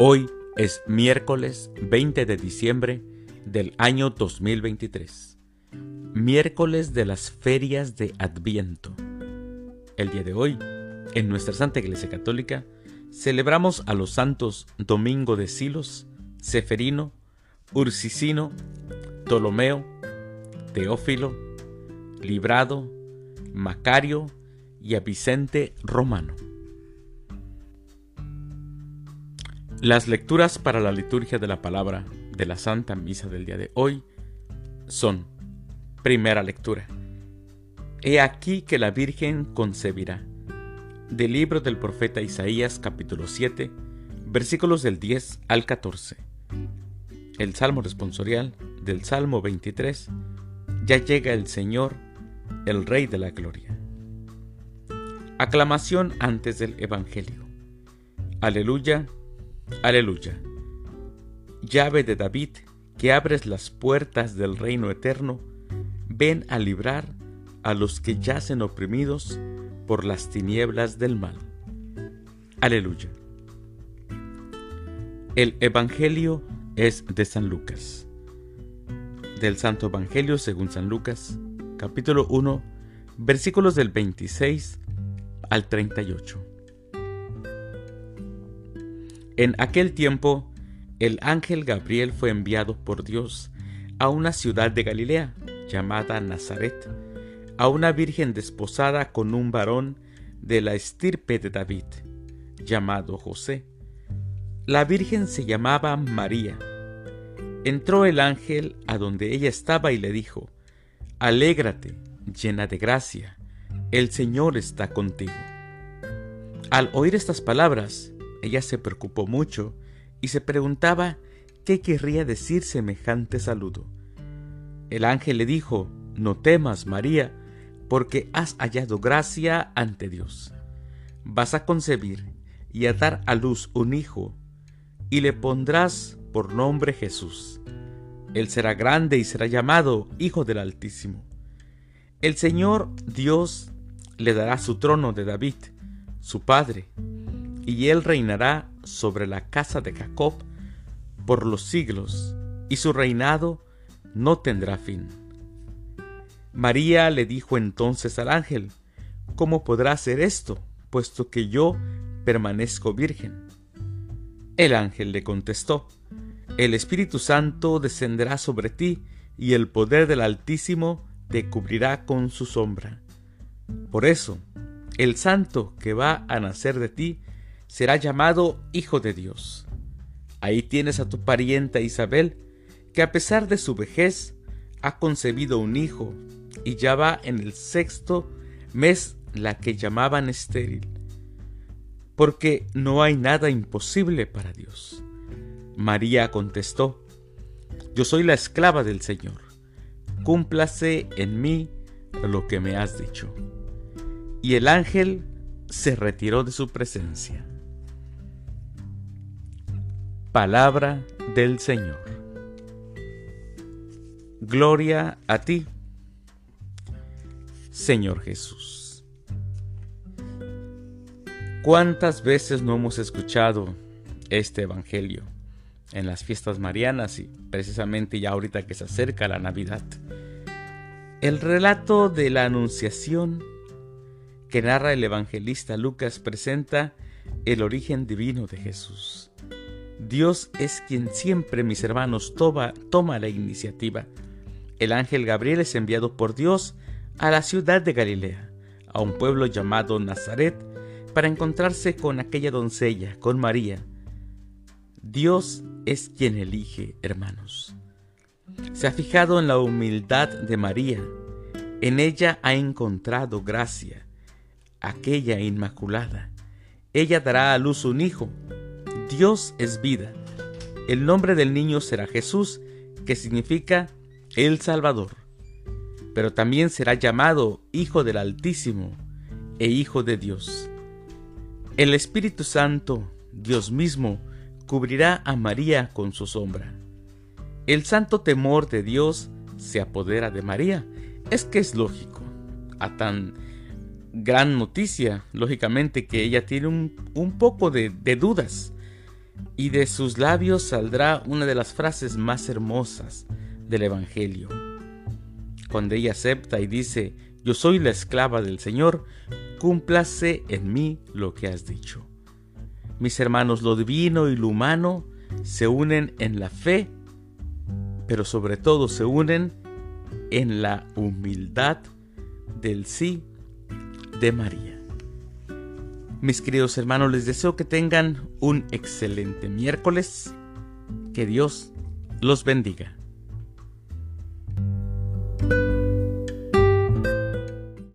Hoy es miércoles 20 de diciembre del año 2023, miércoles de las ferias de Adviento. El día de hoy, en nuestra Santa Iglesia Católica, celebramos a los santos Domingo de Silos, Seferino, Ursicino, Ptolomeo, Teófilo, Librado, Macario y a Vicente Romano. Las lecturas para la liturgia de la palabra de la Santa Misa del día de hoy son, primera lectura, He aquí que la Virgen concebirá, del libro del profeta Isaías capítulo 7, versículos del 10 al 14. El Salmo responsorial del Salmo 23, Ya llega el Señor, el Rey de la Gloria. Aclamación antes del Evangelio. Aleluya Aleluya. Llave de David, que abres las puertas del reino eterno, ven a librar a los que yacen oprimidos por las tinieblas del mal. Aleluya. El Evangelio es de San Lucas. Del Santo Evangelio según San Lucas, capítulo 1, versículos del 26 al 38. En aquel tiempo, el ángel Gabriel fue enviado por Dios a una ciudad de Galilea llamada Nazaret, a una virgen desposada con un varón de la estirpe de David, llamado José. La virgen se llamaba María. Entró el ángel a donde ella estaba y le dijo, Alégrate, llena de gracia, el Señor está contigo. Al oír estas palabras, ella se preocupó mucho y se preguntaba qué querría decir semejante saludo. El ángel le dijo, No temas, María, porque has hallado gracia ante Dios. Vas a concebir y a dar a luz un hijo, y le pondrás por nombre Jesús. Él será grande y será llamado Hijo del Altísimo. El Señor Dios le dará su trono de David, su padre, y él reinará sobre la casa de Jacob por los siglos, y su reinado no tendrá fin. María le dijo entonces al ángel, ¿Cómo podrá ser esto, puesto que yo permanezco virgen? El ángel le contestó, El Espíritu Santo descenderá sobre ti, y el poder del Altísimo te cubrirá con su sombra. Por eso, el santo que va a nacer de ti será llamado Hijo de Dios. Ahí tienes a tu parienta Isabel, que a pesar de su vejez ha concebido un hijo y ya va en el sexto mes la que llamaban estéril, porque no hay nada imposible para Dios. María contestó, Yo soy la esclava del Señor, cúmplase en mí lo que me has dicho. Y el ángel se retiró de su presencia. Palabra del Señor. Gloria a ti, Señor Jesús. ¿Cuántas veces no hemos escuchado este Evangelio en las fiestas marianas y precisamente ya ahorita que se acerca la Navidad? El relato de la Anunciación que narra el evangelista Lucas presenta el origen divino de Jesús. Dios es quien siempre, mis hermanos, toma, la iniciativa. El ángel Gabriel es enviado por Dios a la ciudad de Galilea, a un pueblo llamado Nazaret, para encontrarse con aquella doncella, con María. Dios es quien elige, hermanos. Se ha fijado en la humildad de María. En ella ha encontrado gracia, aquella inmaculada. Ella dará a luz un hijo, Dios es vida. El nombre del niño será Jesús, que significa el Salvador. Pero también será llamado Hijo del Altísimo e Hijo de Dios. El Espíritu Santo, Dios mismo, cubrirá a María con su sombra. El santo temor de Dios se apodera de María. Es que es lógico. A tan gran noticia, lógicamente que ella tiene un, poco de dudas y de sus labios saldrá una de las frases más hermosas del Evangelio. Cuando ella acepta y dice, yo soy la esclava del Señor, cúmplase en mí lo que has dicho. Mis hermanos, lo divino y lo humano se unen en la fe, pero sobre todo se unen en la humildad del sí de María. Mis queridos hermanos, les deseo que tengan un excelente miércoles. Que Dios los bendiga.